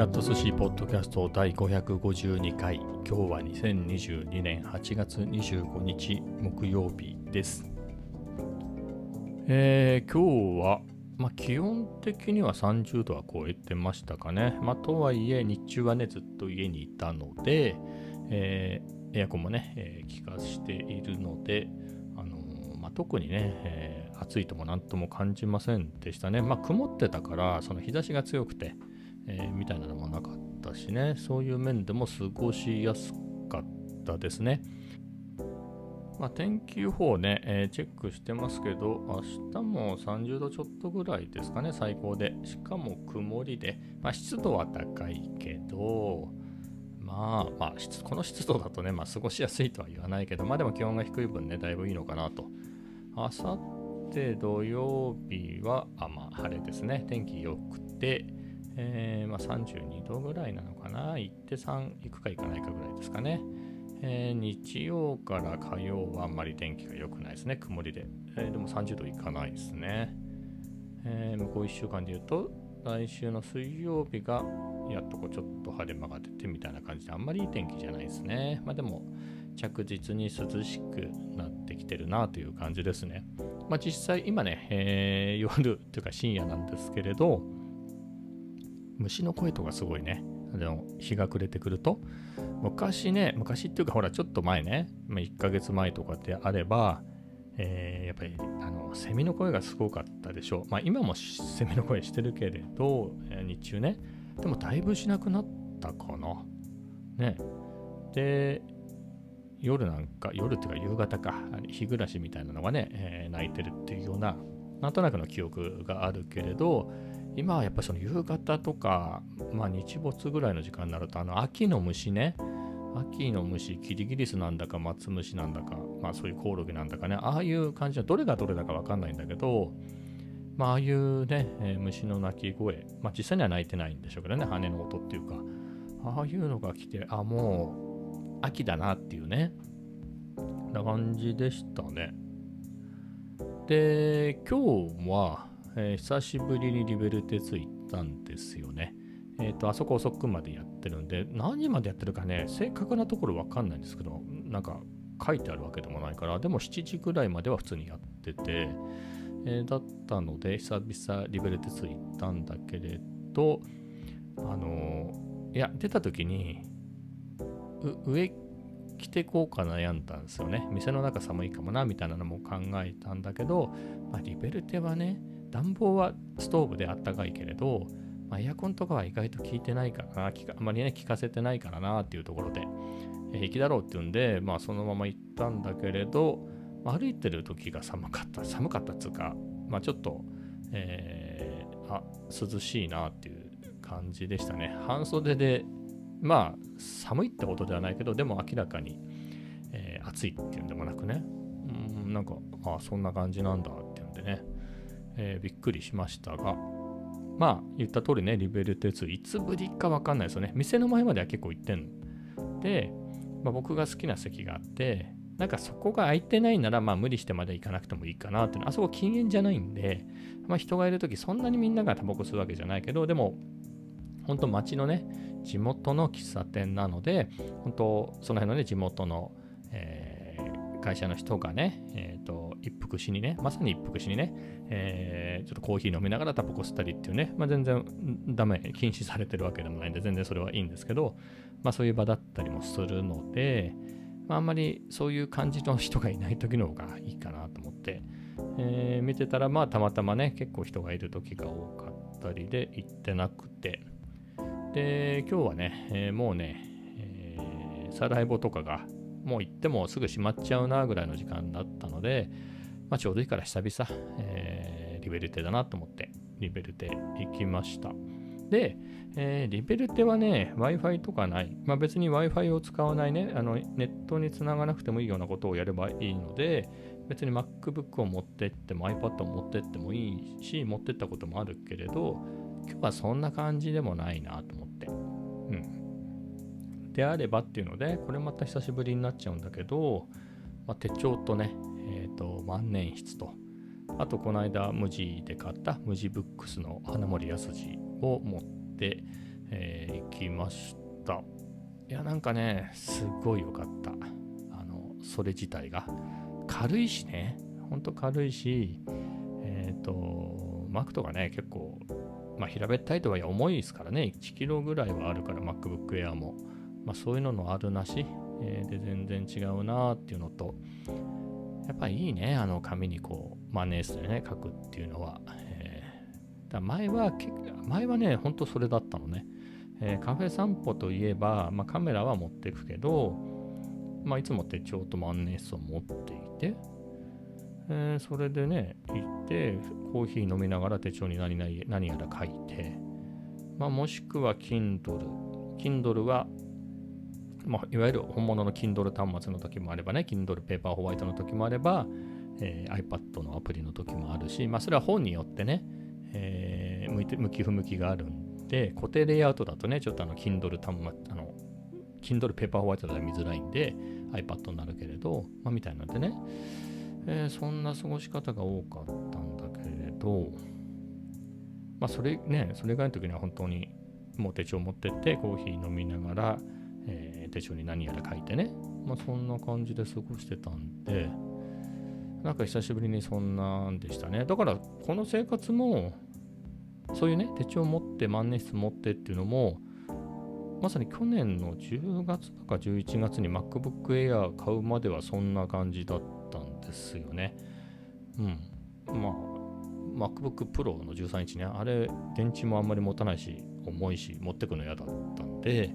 キャット寿司ポッドキャスト第552回。今日は2022年8月25日木曜日です。えー、今日は、まあ、気温的には30度は超えてましたかね、まあ、とはいえ日中はねずっと家にいたので、えー、エアコンもね、えー、効かしているので、あのまあ、特にね、え暑いとも何とも感じませんでしたね。まあ、曇ってたからその日差しが強くて、えー、みたいなのもなかったしね、そういう面でも過ごしやすかったですね。まあ、天気予報ね、えー、チェックしてますけど、明日も30度ちょっとぐらいですかね、最高で。しかも曇りで、まあ、湿度は高いけど、まあ、まあ、この湿度だとね、まあ、過ごしやすいとは言わないけど、まあでも気温が低い分ね、だいぶいいのかなと。あさって土曜日は、あまあ、晴れですね。天気良くて、えー、まあ、32度ぐらいなのかな？行って3行くか行かないかぐらいですかね、えー、日曜から火曜はあんまり天気が良くないですね。曇りで、えー、でも30度いかないですね、え向こう1週間で言うと来週の水曜日がやっとこうちょっと晴れ間が出てみたいな感じであんまりいい天気じゃないですね。まあでも着実に涼しくなってきてるなという感じですね。まあ実際今ね、え夜というか深夜なんですけれど虫の声とかすごいね。でも日が暮れてくると、昔ね、昔っていうかほらちょっと前ね、1ヶ月前とかであれば、えー、やっぱりあのセミの声がすごかったでしょう。まあ今もセミの声してるけれど、日中ね、でもだいぶしなくなったかな。ね。で、夜なんか、夜っていうか夕方か、日暮らしみたいなのがね、えー、泣いてるっていうような、なんとなくの記憶があるけれど、今はやっぱりその夕方とか、まあ、日没ぐらいの時間になるとあの秋の虫ね。秋の虫キリギリスなんだかマツムシなんだか、まあ、そういうコオロギなんだかね。ああいう感じのどれがどれだか分かんないんだけど、まあ、ああいうね、えー、虫の鳴き声、まあ、実際には鳴いてないんでしょうけどね羽の音っていうか。ああいうのが来てあもう秋だなっていうね。な感じでしたね。で今日はえー、久しぶりにリベルテ2行ったんですよね。えっ、ー、と、あそこ遅くまでやってるんで、何時までやってるかね、正確なところわかんないんですけど、なんか書いてあるわけでもないから、でも7時ぐらいまでは普通にやってて、えー、だったので、久々リベルテ2行ったんだけれど、あの、いや、出た時に、上着てこうか悩んだんですよね。店の中寒いかもな、みたいなのも考えたんだけど、まあ、リベルテはね、暖房はストーブであったかいけれど、まあ、エアコンとかは意外と効いてないからな、あんまりね、効かせてないからなっていうところで、平気だろうっていうんで、まあそのまま行ったんだけれど、まあ、歩いてる時が寒かった、寒かったっつうか、まあちょっと、えー、あ、涼しいなっていう感じでしたね。半袖で、まあ寒いってことではないけど、でも明らかに、えー、暑いっていうんでもなくね、うん、なんか、あそんな感じなんだっ、えー、びっくりしましたが、まあ言った通りね、リベルテ2、いつぶりかわかんないですよね。店の前までは結構行ってん。で、まあ、僕が好きな席があって、なんかそこが空いてないなら、まあ無理してまで行かなくてもいいかなっていうのあそこ禁煙じゃないんで、まあ人がいるときそんなにみんながタバコ吸うわけじゃないけど、でも、本当街のね、地元の喫茶店なので、本当その辺のね、地元の、えー、会社の人がね、えーと一服しにね、まさに一服しにね、えー、ちょっとコーヒー飲みながらタバコ吸ったりっていうね、まあ、全然ダメ、禁止されてるわけでもないんで、全然それはいいんですけど、まあそういう場だったりもするので、まあ、あんまりそういう感じの人がいない時の方がいいかなと思って、えー、見てたら、まあたまたまね、結構人がいる時が多かったりで行ってなくて、で、今日はね、えー、もうね、えー、サライボとかがもう行ってもすぐ閉まっちゃうなぐらいの時間だったので、まあ、ちょうどいいから久々、えー、リベルテだなと思って、リベルテ行きました。で、えー、リベルテはね、Wi-Fi とかない。まあ、別に Wi-Fi を使わないね、あのネットにつながなくてもいいようなことをやればいいので、別に MacBook を持ってっても iPad を持ってってもいいし、持ってったこともあるけれど、今日はそんな感じでもないなと思って。うん。であればっていうので、これまた久しぶりになっちゃうんだけど、まあ、手帳とね、と、万年筆と、あとこの間無地で買った無地ブックスの花森康二を持って、えー、行きました。いや、なんかね、すごい良かった。あの、それ自体が。軽いしね、ほんと軽いし、えっ、ー、と、マクとかね、結構、まあ、平べったいとはいえ重いですからね、1キロぐらいはあるから、MacBook Air も。まあ、そういうののあるなし、えー、で全然違うなっていうのと、やっぱりいいね、あの紙にこう、マネースでね、書くっていうのは。えー、だ前は、前はね、ほんとそれだったのね。えー、カフェ散歩といえば、まあ、カメラは持っていくけど、まあ、いつも手帳と万年筆を持っていて、えー、それでね、行って、コーヒー飲みながら手帳に何何やら書いて、まあ、もしくは Kindle。Kindle は、まあ、いわゆる本物の Kindle 端末の時もあればね、Kindle ペーパーホワイトの時もあれば、えー、iPad のアプリの時もあるし、まあ、それは本によってね、えー、向いて向き不向きがあるんで、固定レイアウトだとね、ちょっとあの Kindle 端末、あの、Kindle ペーパーホワイトだと見づらいんで、iPad になるけれど、まあ、みたいなのでね、えー、そんな過ごし方が多かったんだけれど、まあ、それね、それ以外の時には本当にもう手帳持ってって、コーヒー飲みながら、えー、手帳に何やら書いてね、まあ、そんな感じで過ごしてたんで、なんか久しぶりにそんなんでしたね。だから、この生活も、そういうね、手帳持って、万年筆持ってっていうのも、まさに去年の10月とか11月に MacBook Air 買うまではそんな感じだったんですよね。うん。まあ、MacBook Pro の13インチね、あれ、電池もあんまり持たないし、重いし、持ってくの嫌だったんで、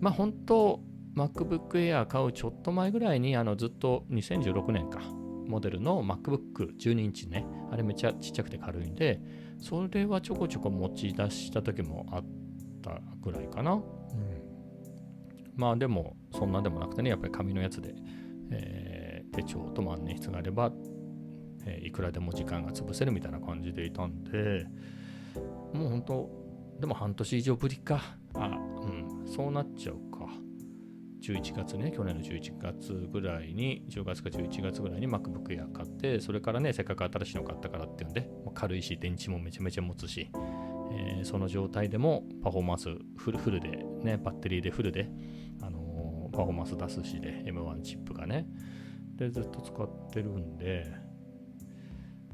まあ本当、MacBook Air 買うちょっと前ぐらいに、あのずっと2016年か、モデルの MacBook12 インチね、あれめっちゃちっちゃくて軽いんで、それはちょこちょこ持ち出した時もあったぐらいかな。うん、まあでも、そんなでもなくてね、やっぱり紙のやつで、えー、手帳と万年筆があれば、えー、いくらでも時間が潰せるみたいな感じでいたんで、もう本当、でも半年以上ぶりか。そうなっちゃうか。11月ね、去年の11月ぐらいに、10月か11月ぐらいに MacBook Air 買って、それからね、せっかく新しいの買ったからっていうんで、軽いし、電池もめちゃめちゃ持つし、えー、その状態でもパフォーマンスフルフルで、ね、バッテリーでフルで、あのー、パフォーマンス出すしで、M1 チップがね、で、ずっと使ってるんで、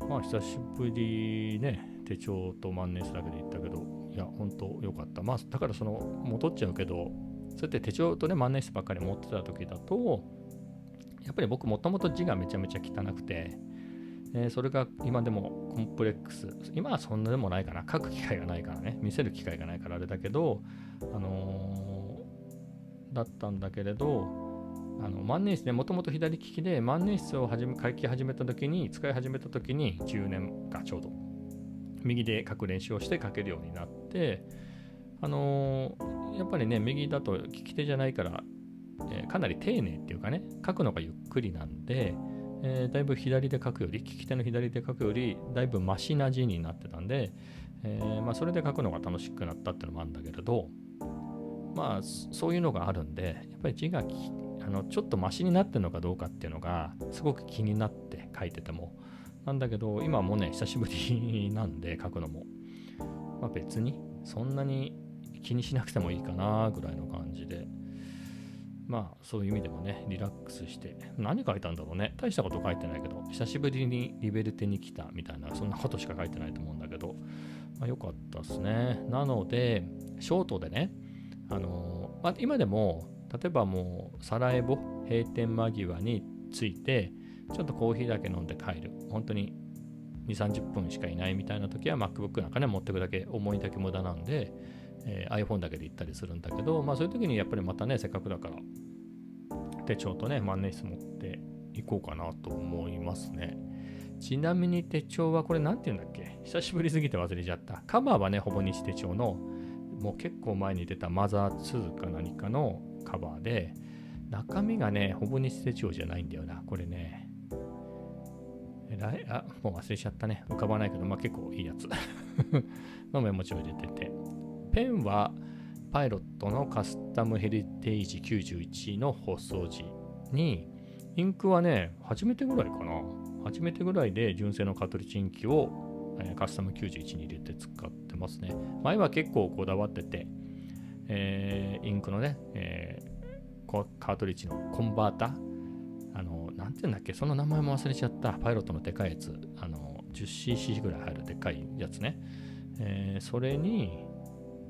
まあ、久しぶりね、手帳と万年筆だけで言ったけど、いや、本当良かった。まあ、だからその、戻っちゃうけど、そうやって手帳とね、万年筆ばっかり持ってた時だと、やっぱり僕もともと字がめちゃめちゃ汚くて、えー、それが今でもコンプレックス、今はそんなでもないかな、書く機会がないからね、見せる機会がないからあれだけど、あのー、だったんだけれど、あの万年筆ね、もともと左利きで万年筆を始め書き始めた時に、使い始めた時に10年かちょうど、右で書く練習をして書けるようになって、あのー、やっぱりね、右だと利き手じゃないから、えー、かなり丁寧っていうかね、書くのがゆっくりなんで、えー、だいぶ左で書くより、利き手の左で書くより、だいぶマシな字になってたんで、え、まあ、それで書くのが楽しくなったっていうのもあるんだけれど、まあ、そういうのがあるんで、やっぱり字があのちょっとマシになってるのかどうかっていうのが、すごく気になって書いてても、なんだけど、今もね、久しぶりなんで 書くのも、まあ、別に、そんなに気にしなくてもいいかなぐらいの感じで、まあそういう意味でもね、リラックスして、何書いたんだろうね。大したこと書いてないけど、久しぶりにリベルテに来たみたいな、そんなことしか書いてないと思うんだけど、まあ良かったですね。なので、ショートでね、あのー、まあ、今でも、例えばもう、サラエボ、閉店間際について、ちょっとコーヒーだけ飲んで帰る。本当に2、30分しかいないみたいな時は MacBook なんかね、持ってくだけ、重いだけ無駄なんで、えー、iPhone だけで行ったりするんだけど、まあそういう時にやっぱりまたね、せっかくだから、手帳とね、万年筆持っていこうかなと思いますね。ちなみに手帳はこれ何て言うんだっけ？久しぶりすぎて忘れちゃった。カバーはね、ほぼ日手帳の、もう結構前に出たマザー2か何かのカバーで、中身がね、ほぼ日手帳じゃないんだよな。これね。あ、もう忘れちゃったね。浮かばないけど、まあ結構いいやつ のメモ帳入れてて。ペンはパイロットのカスタムヘリテージ91の放送時に、インクはね、初めてぐらいかな。初めてぐらいで純正のカトリッジインキを、え、カスタム91に入れて使ってますね。前は結構こだわってて、えー、インクのね、えー、カートリッジのコンバーター、なんていうんだっけ、その名前も忘れちゃった、パイロットのでかいやつ、あの、10cc ぐらい入るでかいやつね。えー、それに、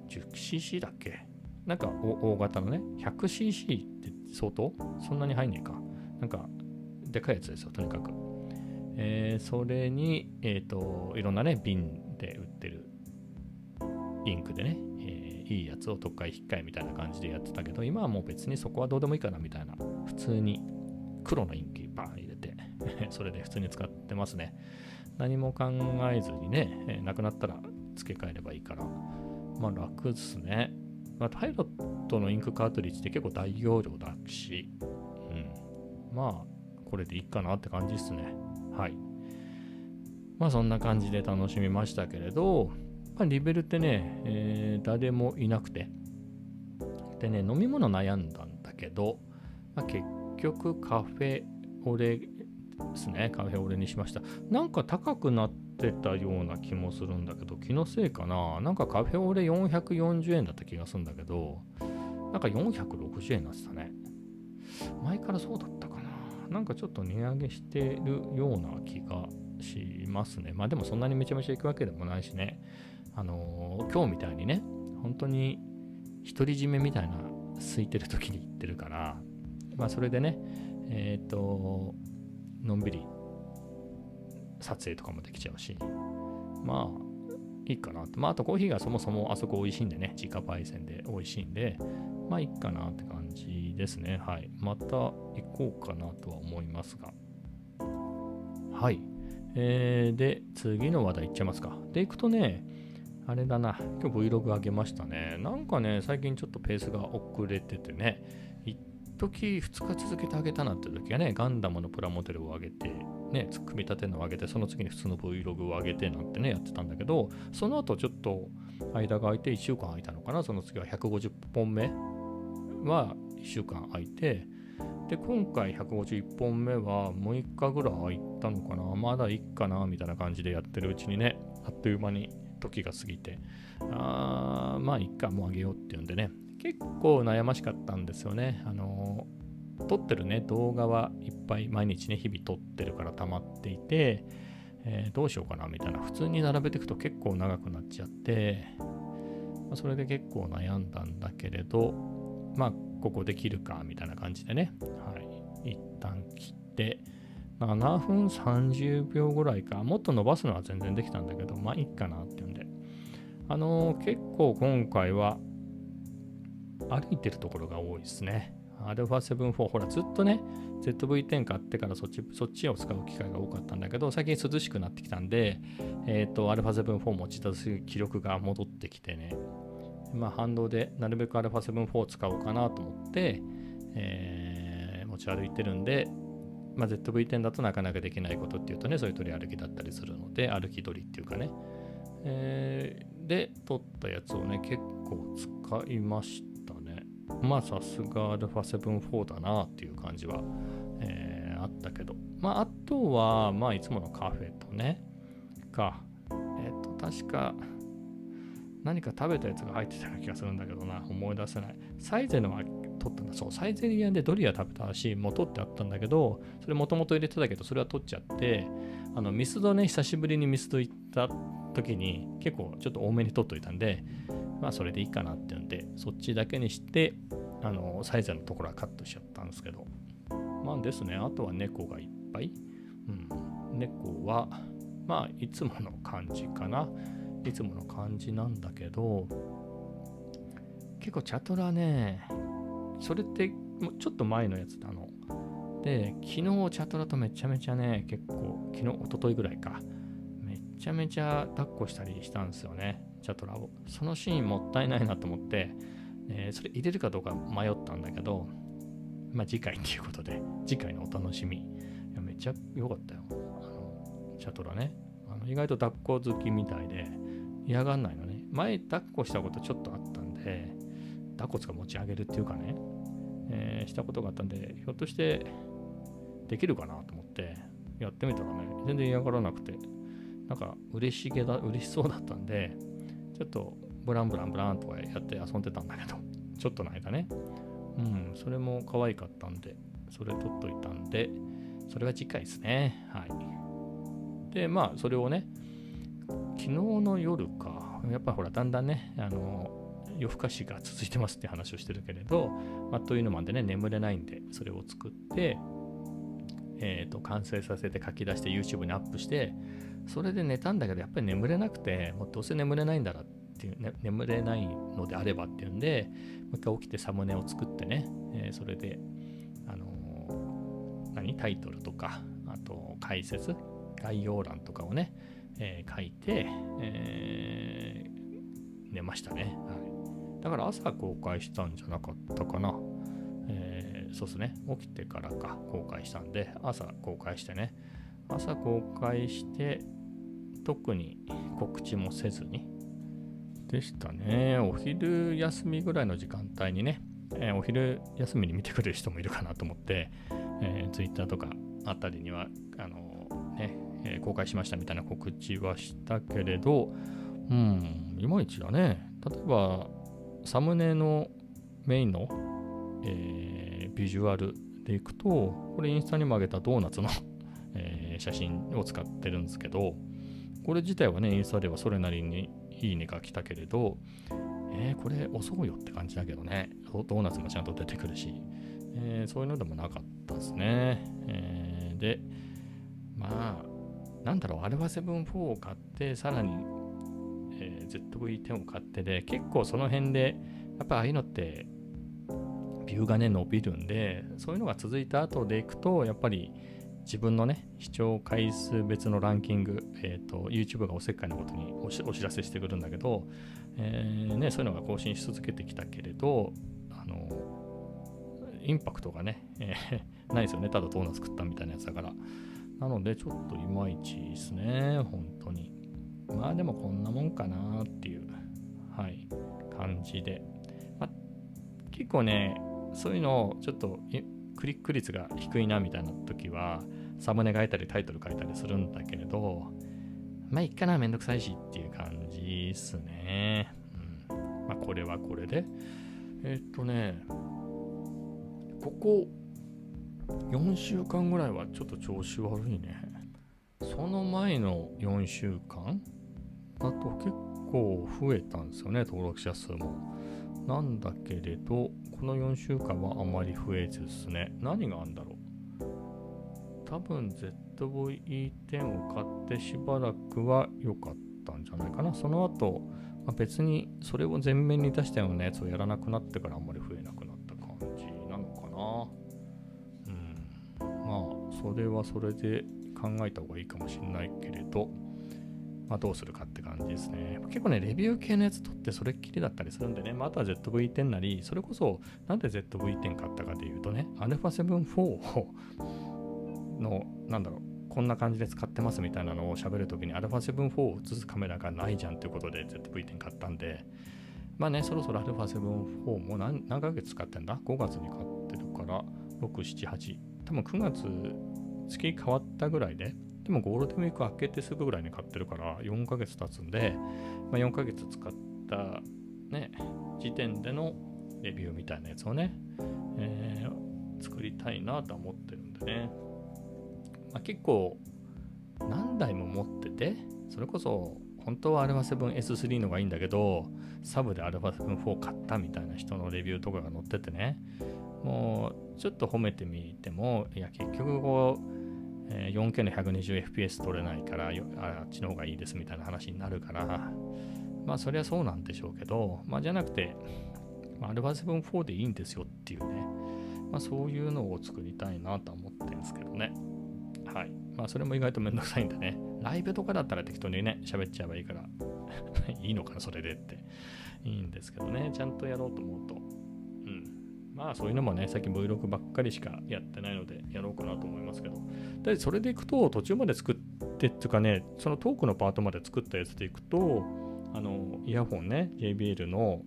10cc だっけ？なんか大型のね、100cc って相当？そんなに入んねえか。なんか、でかいやつですよ、とにかく。えー、それに、えっ、ー、と、いろんなね、瓶で売ってるインクでね、えー、いいやつを特会引っかえみたいな感じでやってたけど、今はもう別にそこはどうでもいいかなみたいな、普通に黒のインクバーン入れて それで普通に使ってますね。何も考えずにね、え、なくなったら付け替えればいいから、まあ楽っすね。まあ、パイロットのインクカートリッジって結構大容量だし、うん。まあ、これでいいかなって感じですね。はい。まあそんな感じで楽しみましたけれど、まあ、リベルってね、えー、誰もいなくて。でね、飲み物悩んだんだけど、まあ、結局カフェオレですね。カフェオレにしました。なんか高くなってたような気もするんだけど、気のせいかな。なんかカフェオレ440円だった気がするんだけど、なんか460円になってたね。前からそうだったかな。なんかちょっと値上げしてるような気がしますね。まあでもそんなにめちゃめちゃ行くわけでもないしね。あのー、今日みたいにね、本当に独り占めみたいな空いてる時に行ってるから、まあそれでね、えっ、と、のんびり撮影とかもできちゃうし、まあいいかなって。まああとコーヒーがそもそもあそこ美味しいんでね、自家焙煎で美味しいんで、まあいいかなって感じですね。はい。また行こうかなとは思いますが。はい。えー、で、次の話題いっちゃいますか。で、行くとね、あれだな、今日 Vlog 上げましたね。なんかね、最近ちょっとペースが遅れててね、時2日続けてあげたなって時はね、ガンダムのプラモデルを上げて、ね、組み立てるのを上げて、その次に普通の Vlog を上げてなんてね、やってたんだけど、その後ちょっと間が空いて1週間空いたのかな、その次は150本目は1週間空いて、で、今回151本目は6日ぐらい空いたのかな、まだいいかな、みたいな感じでやってるうちにね、あっという間に時が過ぎて、あまあいっか、もうあげようっていうんでね、結構悩ましかったんですよね。あの撮ってるね、動画はいっぱい毎日ね、日々撮ってるから溜まっていて、えー、どうしようかなみたいな、普通に並べていくと結構長くなっちゃって、まあ、それで結構悩んだんだけれど、まあ、ここで切るかみたいな感じでね、はい、一旦切って、7分30秒ぐらいか、もっと伸ばすのは全然できたんだけど、まあいいかなっていうんで。あのー、結構今回は歩いてるところが多いですね。α7-4、ほらずっとね、ZV-10 買ってからそっちそっちを使う機会が多かったんだけど、最近涼しくなってきたんで、えっ、ー、と、α7-4 持ち出す気力が戻ってきてね、まあ反動でなるべく α7-4 を使おうかなと思って、えー、持ち歩いてるんで、まあ、ZV-10 だとなかなかできないことっていうとね、そういう取り歩きだったりするので、歩き取りっていうかね。えー、で、取ったやつをね、結構使いましたね。 まあ、さすが α7-4 だなっていう感じは、えー、あったけど。まあ、あとは、まあ、いつものカフェとね、か、えっ、ー、と、確か、何か食べたやつが入ってたような気がするんだけどな、思い出せない。サイゼのは取ったんだ。そう、サイゼリアでドリア食べたし、もう取ってあったんだけど、それもともと入れてたけど、それは取っちゃって、あの、ミスドね、久しぶりにミスド行った時に、結構ちょっと多めに取っといたんで、まあそれでいいかなっていうで、そっちだけにして、あの、サイゼのところはカットしちゃったんですけど、まあですね、あとは猫がいっぱい。うん。猫は、まあいつもの感じかな。いつもの感じなんだけど、結構チャトラね、それってちょっと前のやつなの。で、昨日チャトラとめちゃめちゃね、結構、昨日、一昨日ぐらいか、めちゃめちゃ抱っこしたりしたんですよね、チャトラを。そのシーンもったいないなと思って、えー、それ入れるかどうか迷ったんだけど、まあ次回っていうことで、次回のお楽しみ。いやめっちゃ良かったよ。あの、チャトラね。あの意外と抱っこ好きみたいで、嫌がんないのね。前抱っこしたことちょっとあったんで、抱っこつか持ち上げるっていうかね、えー、したことがあったんで、ひょっとしてできるかなと思ってやってみたらね、全然嫌がらなくて、なんか嬉しげだ、嬉しそうだったんで、ちょっとブランブランブランとかやって遊んでたんだけど、ちょっとの間ね。うん、それも可愛かったんで、それ撮っといたんで、それは次回ですね。はい。で、まあ、それをね、昨日の夜か、やっぱほら、だんだんね、あの、夜更かしが続いてますって話をしてるけれど、まあ、というのもあってね、眠れないんで、それを作って、えーと、完成させて書き出して YouTube にアップしてそれで寝たんだけどやっぱり眠れなくてもうどうせ眠れないんだらっていう、ね、眠れないのであればっていうんでもう一回起きてサムネを作ってね、えー、それで、あのー、何タイトルとかあと解説概要欄とかをね、えー、書いて、え寝ましたね、はい、だから朝公開したんじゃなかったかな。えーそうですね、起きてからか公開したんで、朝公開してね、朝公開して、特に告知もせずに、でしたね。お昼休みぐらいの時間帯にね、えー、お昼休みに見てくれる人もいるかなと思って、えー、Twitter とかあたりには、あのー、ね、え、公開しましたみたいな告知はしたけれど、うん、いまいちだね。例えば、サムネのメインの、えビジュアルでいくと、これインスタにも上げたドーナツのえ写真を使ってるんですけど、これ自体はね、インスタではそれなりにいいねが来たけれど、えー、これ遅うよって感じだけどね、ドーナツもちゃんと出てくるし、えー、そういうのでもなかったですね。えー、で、まあ、なんだろう、α7 4を買って、さらに、えー、ZV-10 を買ってで、結構その辺で、やっぱああいうのってビューがね伸びるんでそういうのが続いた後でいくとやっぱり自分のね視聴回数別のランキング、えーと、YouTube がおせっかいのことにお知らせしてくるんだけど、えー、ね、そういうのが更新し続けてきたけれどあのインパクトがね、えー、ないですよね。ただドーナツ作ったみたいなやつだから。なのでちょっといまいちですね。本当に。まあでもこんなもんかなっていうはい感じで、ま、結構ねそういうのをちょっとクリック率が低いなみたいな時はサムネ書いたりタイトル書いたりするんだけれどまあいっかなめんどくさいしっていう感じっすね。うん、まあこれはこれで。えっとね、ここ4週間ぐらいはちょっと調子悪いね。その前の4週間だと結構増えたんですよね、登録者数も。なんだけれど、この4週間はあまり増えずですね。何があるんだろう。多分 ZVE10 を買ってしばらくは良かったんじゃないかな。その後、まあ、別にそれを前面に出したようなやつをやらなくなってからあんまり増えなくなった感じなのかな。うん。まあ、それはそれで考えた方がいいかもしれないけれど、まあ、どうするかって感じですね。結構ね、レビュー系のやつ取ってそれっきりだったりするんでね、まあ、あとは ZV-10 なり、それこそなんで ZV-10 買ったかというとね、α7-4 の、なんだろう、こんな感じで使ってますみたいなのを喋るときに α7-4 を映すカメラがないじゃんということで ZV-10 買ったんで、まあね、そろそろ α7-4 も何何ヶ月使ってんだ ?5 月に買ってるから、6、7、8、多分9月月変わったぐらいで、 でもゴールデンウィーク明けてすぐぐらいに買ってるから4ヶ月経つんで、まあ、4ヶ月使ったね、時点でのレビューみたいなやつをね、えー、作りたいなとは思ってるんでね。まあ、結構何台も持ってて、それこそ本当は α7S3 のがいいんだけど、サブで α7-4 買ったみたいな人のレビューとかが載っててね、もうちょっと褒めてみても、いや結局こう、え 4K の 120fps 撮れないからあっちの方がいいですみたいな話になるから。まあそりゃそうなんでしょうけどまあじゃなくて、まあ、α7-4 でいいんですよっていうね。まあそういうのを作りたいなとは思ってるんですけどね。はい。まあそれも意外とめんどくさいんでね。ライブとかだったら適当にね喋っちゃえばいいから。いいのかなそれでって。いいんですけどね。ちゃんとやろうと思うと。まあそういうのもね、最近 Vlog ばっかりしかやってないのでやろうかなと思いますけど、でそれでいくと途中まで作ってっていうかね、そのトークのパートまで作ったやつでいくと、あの、イヤホンね、JBL の、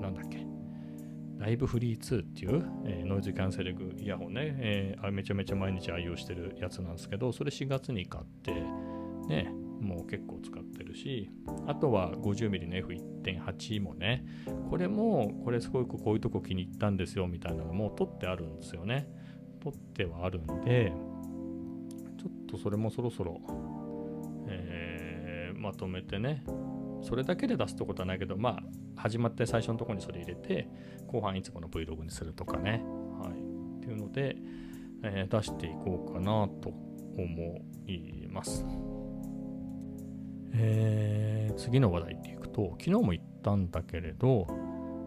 なんだっけ、ライブフリー2っていう、えー、ノイズキャンセリングイヤホンね、えー、めちゃめちゃ毎日愛用してるやつなんですけど、それ4月に買って、ね、もう結構使ってるし、あとは 50mm の F1.8 もね、これも、これすごくこういうとこ気に入ったんですよみたいなのも取ってあるんですよね。取ってはあるんで、ちょっとそれもそろそろ、えー、まとめてね、それだけで出すってことはないけど、まあ、始まって最初のとこにそれ入れて、後半いつもの Vlog にするとかね、はい。っていうので、えー、出していこうかなと思います。えー、次の話題っていくと、昨日も言ったんだけれど、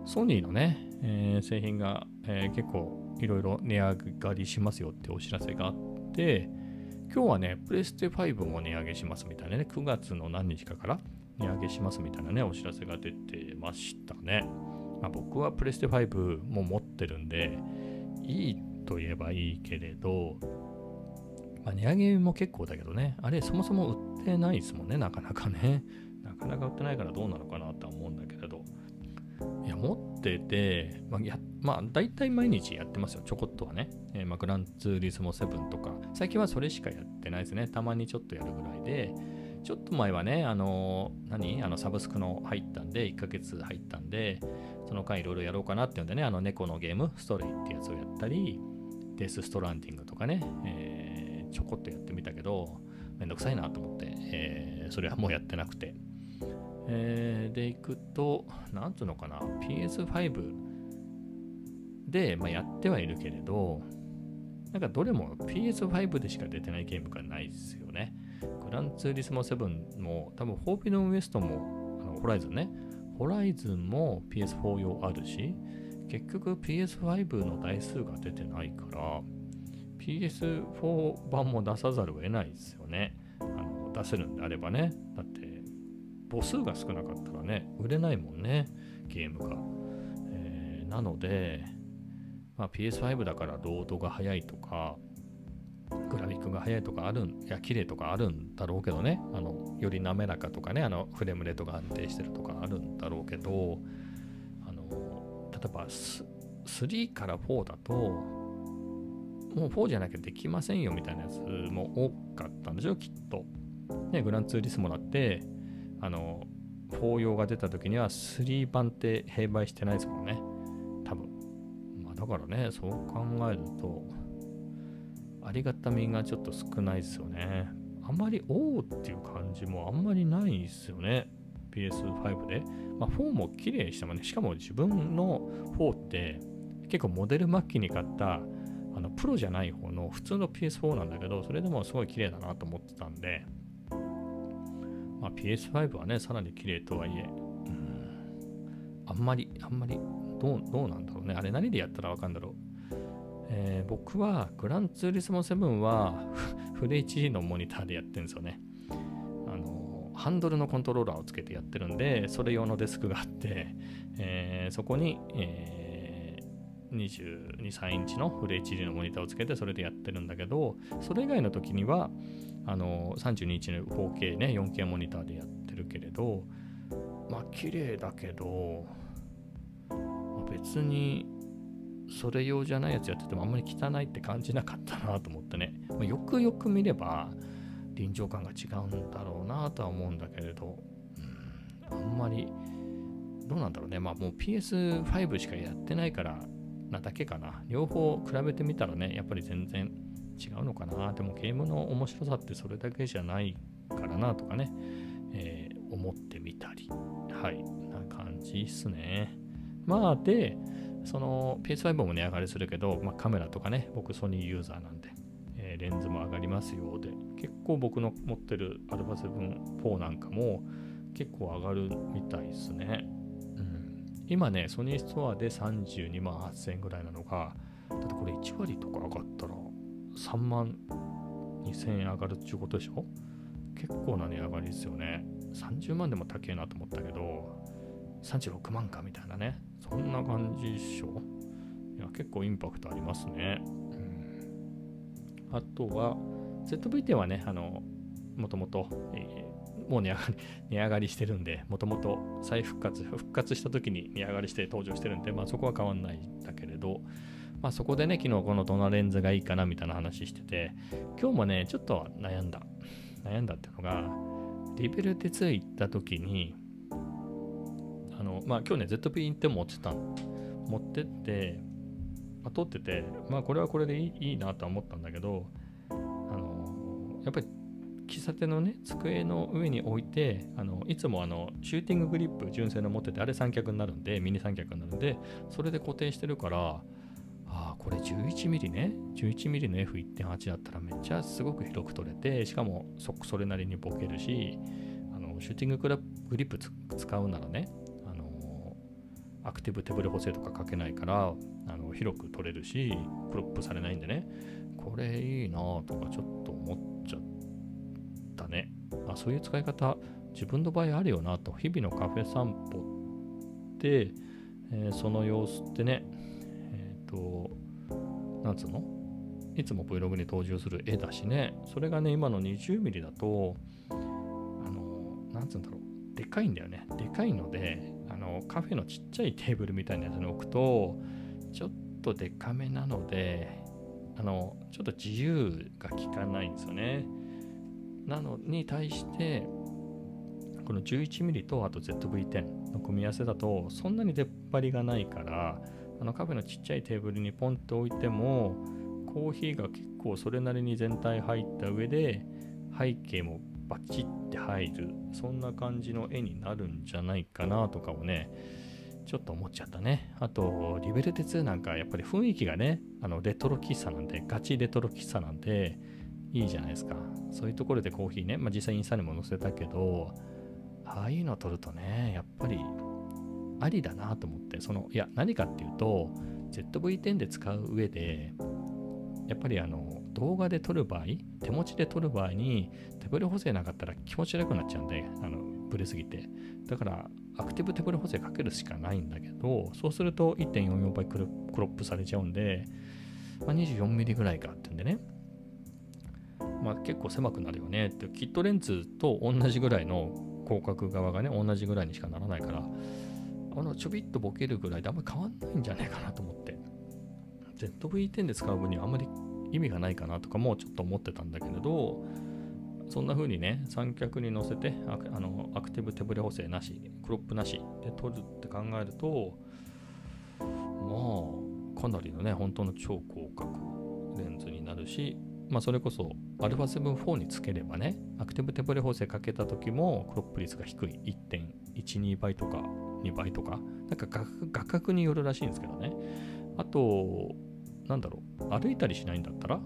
ソニーのね、えー、製品が、えー、結構いろいろ値上がりしますよってお知らせがあって、今日はね、プレステ5も値上げしますみたいなね、9月の何日かから値上げしますみたいなね、お知らせが出てましたね。まあ、僕はプレステ5も持ってるんで、いいと言えばいいけれど、まあ、値上げも結構だけどね、あれそもそも売ってないですもんね、なかなかね。なかなか売ってないからどうなのかなとは思うんだけれど。いや、持ってて、まあ、やまあ、大体毎日やってますよ、ちょこっとはね。えー、まあ、グランツーリスモ7とか、最近はそれしかやってないですね。たまにちょっとやるぐらいで、ちょっと前はね、あの、何？あの、サブスクの入ったんで、1ヶ月入ったんで、その間いろいろやろうかなっていうんでね、あの、猫のゲーム、ストレイってやつをやったり、デス・ストランディングとかね、えー、ちょこっとやってみたけど、めんどくさいなと思って、えー、それはもうやってなくて。えー、で、いくと、なんつうのかな、PS5 で、まあ、やってはいるけれど、なんかどれも PS5 でしか出てないゲームがないですよね。グランツーリスモ7も、多分ホーピノンウエストも、あのホライズンね、ホライズンも PS4 用あるし、結局 PS5 の台数が出てないから PS4 版も出さざるを得ないですよね。あの出せるんであればね。だって母数が少なかったらね売れないもんねゲームが、えー、なので、まあ、PS5 だからロードが速いとかグラフィックが速いとかあるんいや綺麗とかあるんだろうけどね。あのより滑らかとかねあのフレームレートが安定してるとかあるんだろうけどあの例えば3から4だと、もう4じゃなきゃできませんよみたいなやつも多かったんでしょ、きっと。ね、グランツーリスモだって、あの、4用が出た時には3版って併売してないですもんね。多分。まあだからね、そう考えると、ありがたみがちょっと少ないですよね。あんまり、おおっていう感じもあんまりないですよね。PS5 で。まあ、4も綺麗でしたもんね。しかも自分の4って結構モデル末期に買ったあのプロじゃない方の普通の PS4 なんだけど、それでもすごい綺麗だなと思ってたんで、まあ、PS5 はね、さらに綺麗とはいえ、あんまり、あんまり、どう、どうなんだろうね。あれ何でやったらわかるんだろう。えー、僕はグランツーリスモ7は フル HD のモニターでやってるんですよね。あのハンドルのコントローラーをつけてやってるんで、それ用のデスクがあって、えー、そこに、え22、3インチのフル HD のモニターをつけてそれでやってるんだけど、それ以外の時には、あの32インチの 4K ね、4K モニターでやってるけれど、まあ綺麗だけど、まあ、別にそれ用じゃないやつやっててもあんまり汚いって感じなかったなと思ってね、まあ、よくよく見れば、臨場感が違うんだろうなとは思うんだけれど、うん、あんまり、どうなんだろうね。まあもう PS5 しかやってないからなだけかな。両方比べてみたらね、やっぱり全然違うのかな。でもゲームの面白さってそれだけじゃないからなとかね、えー、思ってみたり、はい、な感じっすね。まあで、その PS5 も値上がりするけど、まあ、カメラとかね、僕ソニーユーザーなんで、えー、レンズも上がりますようで、結構僕の持ってる α7-4 なんかも結構上がるみたいですね。今ね、ソニーストアで32万8000円ぐらいなのが、だってこれ1割とか上がったら3万2000円上がるっていうことでしょ？結構な値上がりですよね。30万でも高えなと思ったけど、36万かみたいなね。そんな感じでしょ？いや、結構インパクトありますね。うん、あとは、ZV-10 はね、あの、もともと、え、もう値上がり、値上がりしてるんで、もともと再復活、復活した時に値上がりして登場してるんで、まあそこは変わんないんだけれど、まあそこでね、昨日このどのレンズがいいかなみたいな話してて、今日もね、ちょっと悩んだ。悩んだっていうのが、リベルテ2行った時に、あの、まあ今日ね、ZP 行って持ってたの。持ってって、まあ、撮ってて、まあこれはこれでいいいいなとは思ったんだけど、あの、やっぱり喫茶店のね、机の上に置いて、あのいつもあのシューティンググリップ純正の持ってて、あれ三脚になるんで、ミニ三脚になるんで、それで固定してるから、あ、これ 11mm ね。11mm の F1.8 だったらめっちゃすごく広く取れて、しかもそそれなりにボケるし、あのシューティンググリップ使うならね、あのアクティブ手ブレ補正とかかけないからあの広く取れるし、クロップされないんでね、これいいなとかちょっと思っちゃったね。あそういう使い方、自分の場合あるよなと、日々のカフェ散歩で、えー、その様子ってね、えっと、なんつうの？いつも Vlog に登場する絵だしね、それがね、今の 20mm だと、あの、なんつうんだろう、でかいんだよね。でかいので、あの、カフェのちっちゃいテーブルみたいなやつに置くと、ちょっとでかめなので、あの、ちょっと自由が効かないんですよね。なのに対して、この 11mm とあと ZV-10 の組み合わせだとそんなに出っ張りがないからあのカフェのちっちゃいテーブルにポンと置いてもコーヒーが結構それなりに全体入った上で背景もバチッて入るそんな感じの絵になるんじゃないかなとかをねちょっと思っちゃったね。あとリベルテ2なんかやっぱり雰囲気がねあのレトロ喫茶なんでガチレトロ喫茶なんでいいじゃないですか。そういうところでコーヒーね、まあ、実際インスタにも載せたけどああいうの撮るとねやっぱりありだなと思って、その、いや、何かっていうと、ZV-10 で使う上で、やっぱりあの動画で撮る場合、手持ちで撮る場合に手ブレ補正なかったら気持ち悪くなっちゃうんで、あのブレすぎて。だからアクティブ手ブレ補正かけるしかないんだけど、そうすると1.44倍クロップされちゃうんで、まあ、24mm ぐらいかってんでね、まあ、結構狭くなるよね。って、キットレンズと同じぐらいの広角側がね、同じぐらいにしかならないから、あのちょびっとボケるぐらいであんまり変わんないんじゃないかなと思って。ZV-10 で使う分にはあんまり意味がないかなとかもちょっと思ってたんだけれどそんな風にね三脚に乗せてあのアクティブ手ブレ補正なしクロップなしで撮るって考えるとまあかなりのね本当の超広角レンズになるしまあそれこそ α7-4 につければねアクティブ手ブレ補正かけた時もクロップ率が低い1.12倍とか2倍とか、なんか画角によるらしいんですけどね。あと、なんだろう、歩いたりしないんだったら、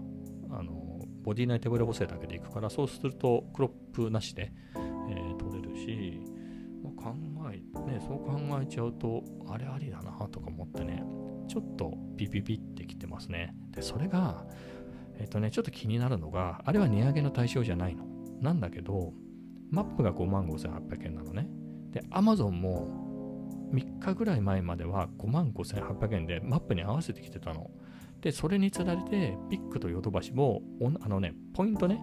あのボディ内手ブレ補正だけでいくから、そうするとクロップなしで、えー、取れるし、まあ、考え、ね、そう考えちゃうと、あれありだなとか思ってね、ちょっとビビビってきてますね。で、それが、えっ、とね、ちょっと気になるのが、あれは値上げの対象じゃないの。なんだけど、マップが5万5800円なのね。で、Amazon も3日ぐらい前までは5万5800円でマップに合わせてきてたの。で、それにつられて、ピックとヨドバシも、あのね、ポイントね、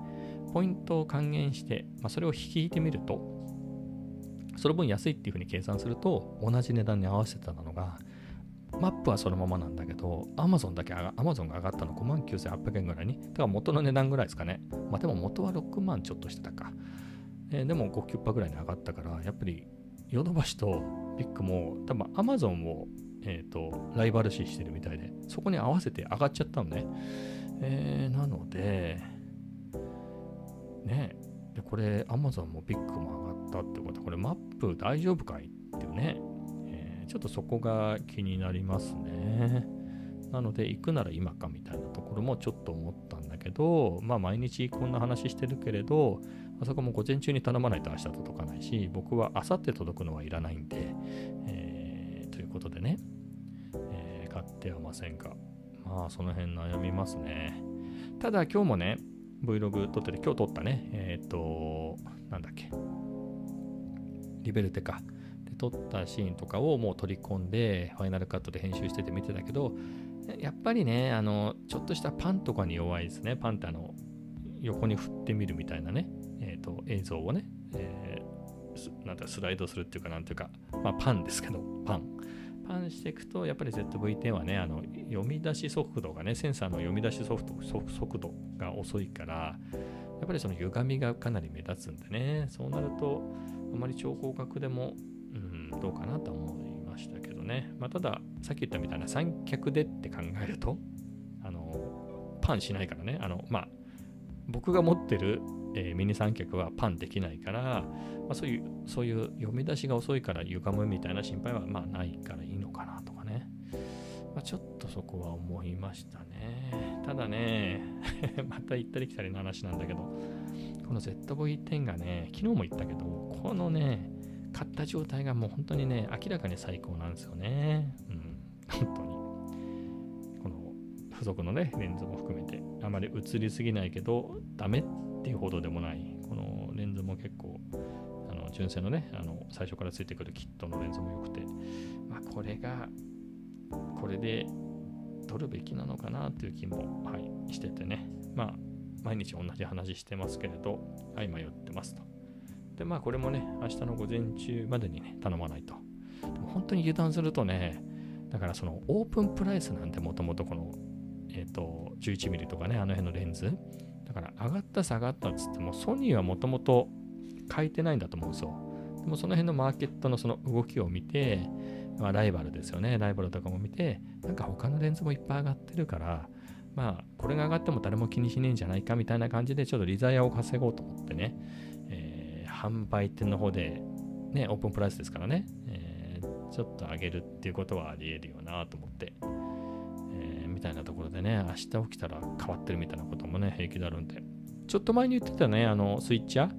ポイントを還元して、まあ、それを引いてみると、その分安いっていうふうに計算すると、同じ値段に合わせてたのが、マップはそのままなんだけど、アマゾンだけアマゾンが上がったの5万9800円ぐらいに。だから元の値段ぐらいですかね。まあでも元は6万ちょっとしてたか。えー、でも5、9%ぐらいに上がったから、やっぱりヨドバシとビッグも多分アマゾンを、えーと、ライバル視してるみたいで、そこに合わせて上がっちゃったのね。えー、なので、ね、でこれアマゾンもビッグも上がったってことは、これマップ大丈夫かいっていうね、ちょっとそこが気になりますね。なので、行くなら今かみたいなところもちょっと思ったんだけど、まあ毎日こんな話してるけれど、あそこも午前中に頼まないと明日届かないし、僕は明後日届くのはいらないんで、えー、ということでね、えー、買ってはませんが、まあその辺悩みますね。ただ今日もね、Vlog 撮ってて、今日撮ったね、えっ、ー、と、なんだっけ、リベルテか。撮ったシーンとかをもう取り込んで、ファイナルカットで編集してて見てたけど、やっぱりね、あの、ちょっとしたパンとかに弱いですね。パンってあの、横に振ってみるみたいなね。えーと、映像をね、えー、なんスライドするっていうかなんていうか、まあ、パンですけどパンパンしていくとやっぱり ZV-10 はねあの読み出し速度がねセンサーの読み出し速度速度が遅いからやっぱりその歪みがかなり目立つんでね、そうなると、あまり超広角でも、どうかなと思いましたけどね。まあ、ただ、さっき言ったみたいな三脚でって考えると、あの、パンしないからね、あの、まあ、僕が持ってる、えー、ミニ三脚はパンできないから、まあ、そういう、そういう読み出しが遅いから歪むみたいな心配はまあないからいいのかなとかね。まあ、ちょっとそこは思いましたね。ただね、また行ったり来たりの話なんだけど、この ZV-10 がね、昨日も言ったけど、このね、買った状態がもう本当にね、明らかに最高なんですよね。うん、本当に。この付属のね、レンズも含めて、あまり映りすぎないけど、ダメっていうほどでもない、このレンズも結構、あの純正のね、あの最初からついてくるキットのレンズも良くて、まあ、これが、これで撮るべきなのかなっていう気も、はい、しててね。まあ、毎日同じ話してますけれど、はい、迷ってますと。で、まあ、これもね、明日の午前中までにね、頼まないと。でも本当に油断するとね、だからそのオープンプライスなんてもともとこの、えっ、ー、と、11ミリとかね、あの辺のレンズ。だから上がった下がったっつっても、ソニーはもともと書いてないんだと思うんですよ。でもその辺のマーケットのその動きを見て、まあ、ライバルですよね。ライバルとかも見て、なんか他のレンズもいっぱい上がってるから、まあ、これが上がっても誰も気にしねえんじゃないかみたいな感じで、ちょっとリザイアを稼ごうと思ってね、販売店の方で、ね、オープンプライスですからね、えー、ちょっと上げるっていうことはあり得るよなと思って、えー、みたいなところでね、明日起きたら変わってるみたいなこともね、平気であるんで、ちょっと前に言ってたね、あの、スイッチャー、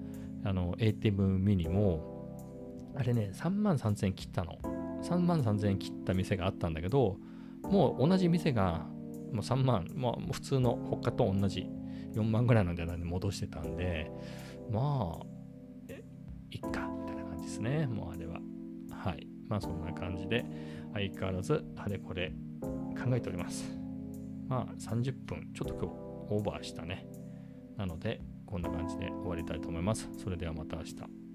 あの、ATM ミニも、あれね、3万3000円切ったの。3万3000円切った店があったんだけど、もう同じ店がもう3万、まあ、普通の他と同じ4万ぐらいの値段で戻してたんで、まあ、いっか、みたいな感じですね、もうあれは。はい。まあそんな感じで、相変わらずあれこれ考えております。まあ30分、ちょっと今日オーバーしたね。なので、こんな感じで終わりたいと思います。それではまた明日。